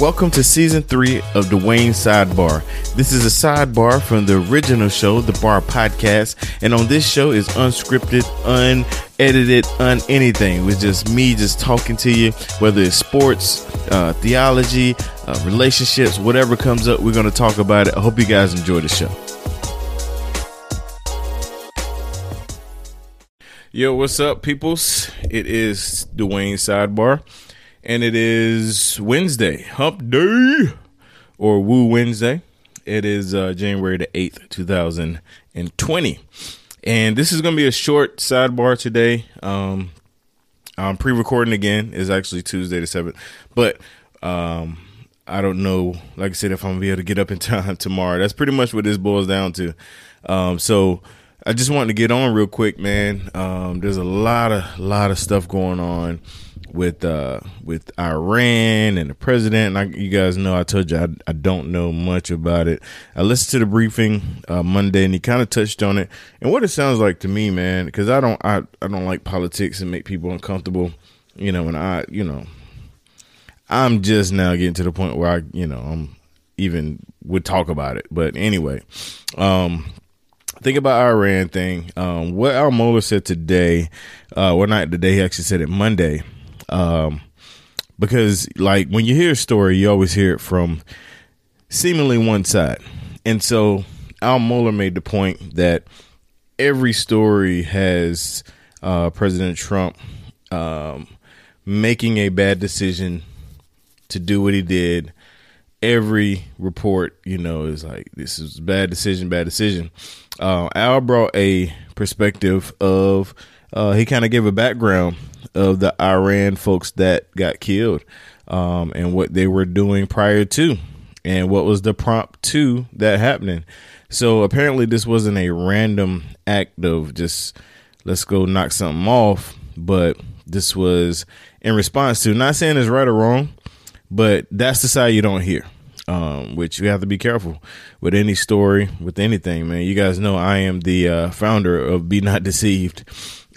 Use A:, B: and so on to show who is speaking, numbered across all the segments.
A: Welcome to season three of Dwayne Sidebar. This is a sidebar from the original show, the Bar Podcast, and on this show is unscripted, unedited, un anything. With just me just talking to you, whether it's sports, uh, theology, uh, relationships, whatever comes up, we're going to talk about it. I hope you guys enjoy the show. Yo, what's up, peoples? It is Dwayne Sidebar and it is Wednesday, Hump Day, or Woo Wednesday. It is uh, January the 8th, 2020. And this is going to be a short sidebar today. Um, I'm pre recording again. It's actually Tuesday the 7th. But um, I don't know, like I said, if I'm going to be able to get up in time tomorrow. That's pretty much what this boils down to. Um, so I just wanted to get on real quick, man. Um, there's a lot of, lot of stuff going on with uh with Iran and the president. And I, you guys know I told you I, I don't know much about it. I listened to the briefing uh, Monday and he kind of touched on it and what it sounds like to me, man. Because I don't I I don't like politics and make people uncomfortable. You know, and I you know I'm just now getting to the point where I you know I'm even would talk about it. But anyway, um think about Iran thing. Um, what Al Mohler said today, uh, well, not today, he actually said it Monday. Um, because like when you hear a story, you always hear it from seemingly one side. And so Al Mohler made the point that every story has uh, President Trump um, making a bad decision to do what he did. Every report, you know, is like this is bad decision, bad decision. Uh, Al brought a perspective of uh, he kind of gave a background of the Iran folks that got killed um, and what they were doing prior to and what was the prompt to that happening. So apparently, this wasn't a random act of just let's go knock something off, but this was in response to not saying it's right or wrong, but that's the side you don't hear. Um, which you have to be careful with any story, with anything, man. You guys know I am the uh, founder of Be Not Deceived.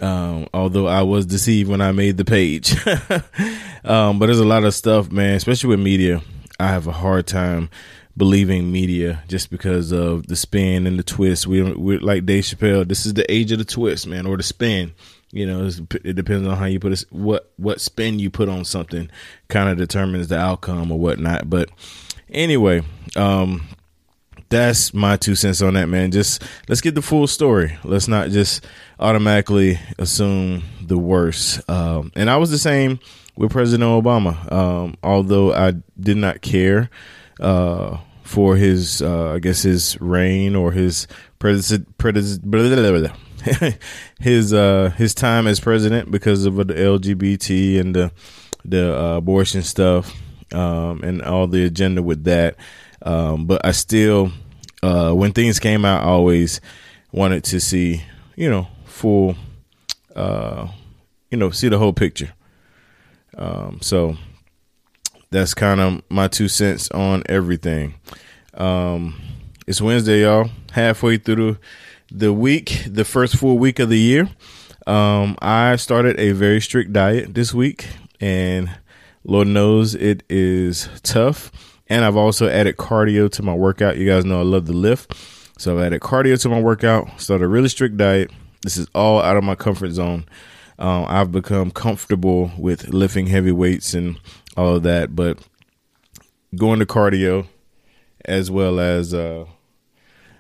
A: Um, although I was deceived when I made the page. um, but there's a lot of stuff, man, especially with media. I have a hard time believing media just because of the spin and the twist. We we like Dave Chappelle. This is the age of the twist, man, or the spin. You know, it depends on how you put it. What what spin you put on something kind of determines the outcome or whatnot. But anyway, um, that's my two cents on that, man. Just let's get the full story. Let's not just automatically assume the worst. Um, and I was the same with President Obama. Um, although I did not care uh, for his, uh, I guess, his reign or his president, president his uh, his time as president because of the LGBT and the the uh, abortion stuff um, and all the agenda with that. Um, but I still uh, when things came out, I always wanted to see, you know, full, uh, you know, see the whole picture. Um, so that's kind of my two cents on everything. Um, it's Wednesday, y'all. Halfway through the, week, the first full week of the year. Um, I started a very strict diet this week, and Lord knows it is tough. And I've also added cardio to my workout. You guys know I love the lift. So I've added cardio to my workout, started a really strict diet. This is all out of my comfort zone. Um, I've become comfortable with lifting heavy weights and all of that, but going to cardio as well as uh,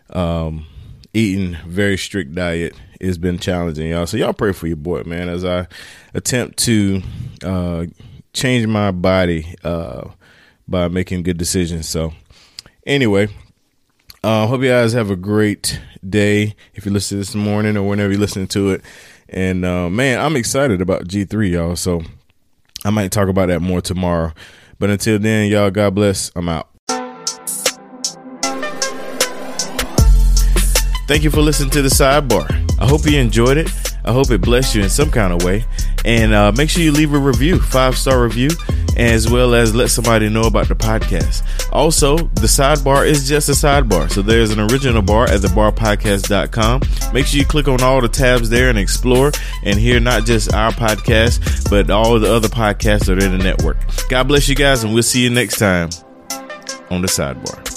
A: um, eating very strict diet has been challenging, y'all. So y'all pray for your boy, man, as I attempt to uh, change my body uh, by making good decisions. So, anyway, uh, hope you guys have a great day if you listen to this morning or whenever you're listening to it. And uh, man, I'm excited about G3, y'all. So, I might talk about that more tomorrow. But until then, y'all, God bless. I'm out. Thank you for listening to the sidebar. I hope you enjoyed it. I hope it blessed you in some kind of way. And uh, make sure you leave a review, five star review. As well as let somebody know about the podcast. Also, the sidebar is just a sidebar. So there's an original bar at thebarpodcast.com. Make sure you click on all the tabs there and explore and hear not just our podcast, but all the other podcasts that are in the network. God bless you guys, and we'll see you next time on the sidebar.